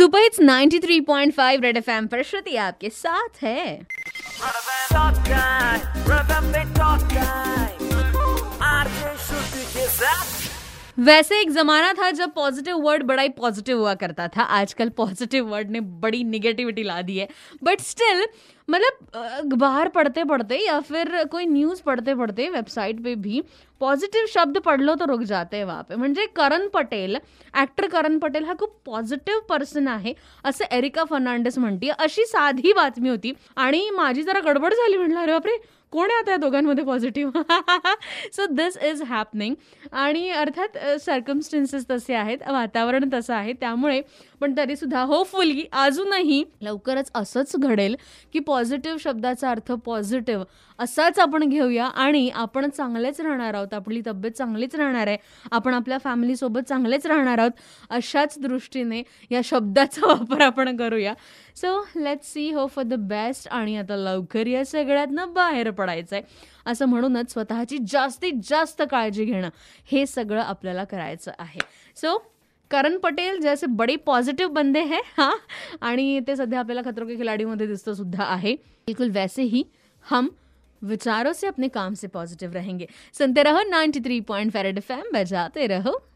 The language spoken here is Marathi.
सुपर हिट्स 93.5 रेड एफएम पर। श्रुति आपके साथ है। वैसे एक जमाना था जब पॉजिटिव वर्ड बड़ा ही पॉजिटिव हुआ करता था। आजकल पॉजिटिव वर्ड ने बड़ी निगेटिविटी ला दी है। बट स्टिल मतलब अखबार पढ़ते पढ़ते या फिर कोई न्यूज़ पढ़ते पढ़ते वेबसाईट पे भी पॉझिटिव्ह शब्द पडलो तर रुक जाते वहाँ पे। म्हणजे करण पटेल ॲक्टर करण पटेल हा खूप पॉझिटिव्ह पर्सन आहे असं एरिका फर्नांडिस म्हणते अशी साधी बातमी होती. आणि माझी जरा गडबड झाली म्हटलं अरे बापरे कोण आता या दोघांमध्ये positive so this is happening आणि अर्थात सर्कमस्टन्सेस तसे आहेत वातावरण तसं आहे त्यामुळे पण तरीसुद्धा होपफुली अजूनही लवकरच असंच घडेल की पॉ पॉझिटिव्ह शब्दाचा अर्थ पॉझिटिव्ह असाच आपण घेऊया आणि आपण चांगलेच राहणार आहोत आपली तब्येत चांगलीच राहणार आहे आपण आपल्या फॅमिलीसोबत चांगलेच राहणार आहोत अशाच दृष्टीने या शब्दाचा वापर आपण करूया. So let's hope for the best आणि आता लवकर या सगळ्यातनं बाहेर पडायचं आहे असं म्हणूनच स्वतःची जास्तीत जास्त काळजी घेणं हे सगळं आपल्याला करायचं आहे. सो करण पटेल जैसे बड़े पॉझिटिव्ह बंदे हैं हाँ आणि ते सध्या आपल्याला खतरों के खिलाडीमध्ये दिसतं सुद्धा आहे. बिल्कुल वैसे ही हम विचारों से अपने काम से पॉजिटिव रहेंगे. सुनते रहो 93.5 पॉइंट बजाते रहो.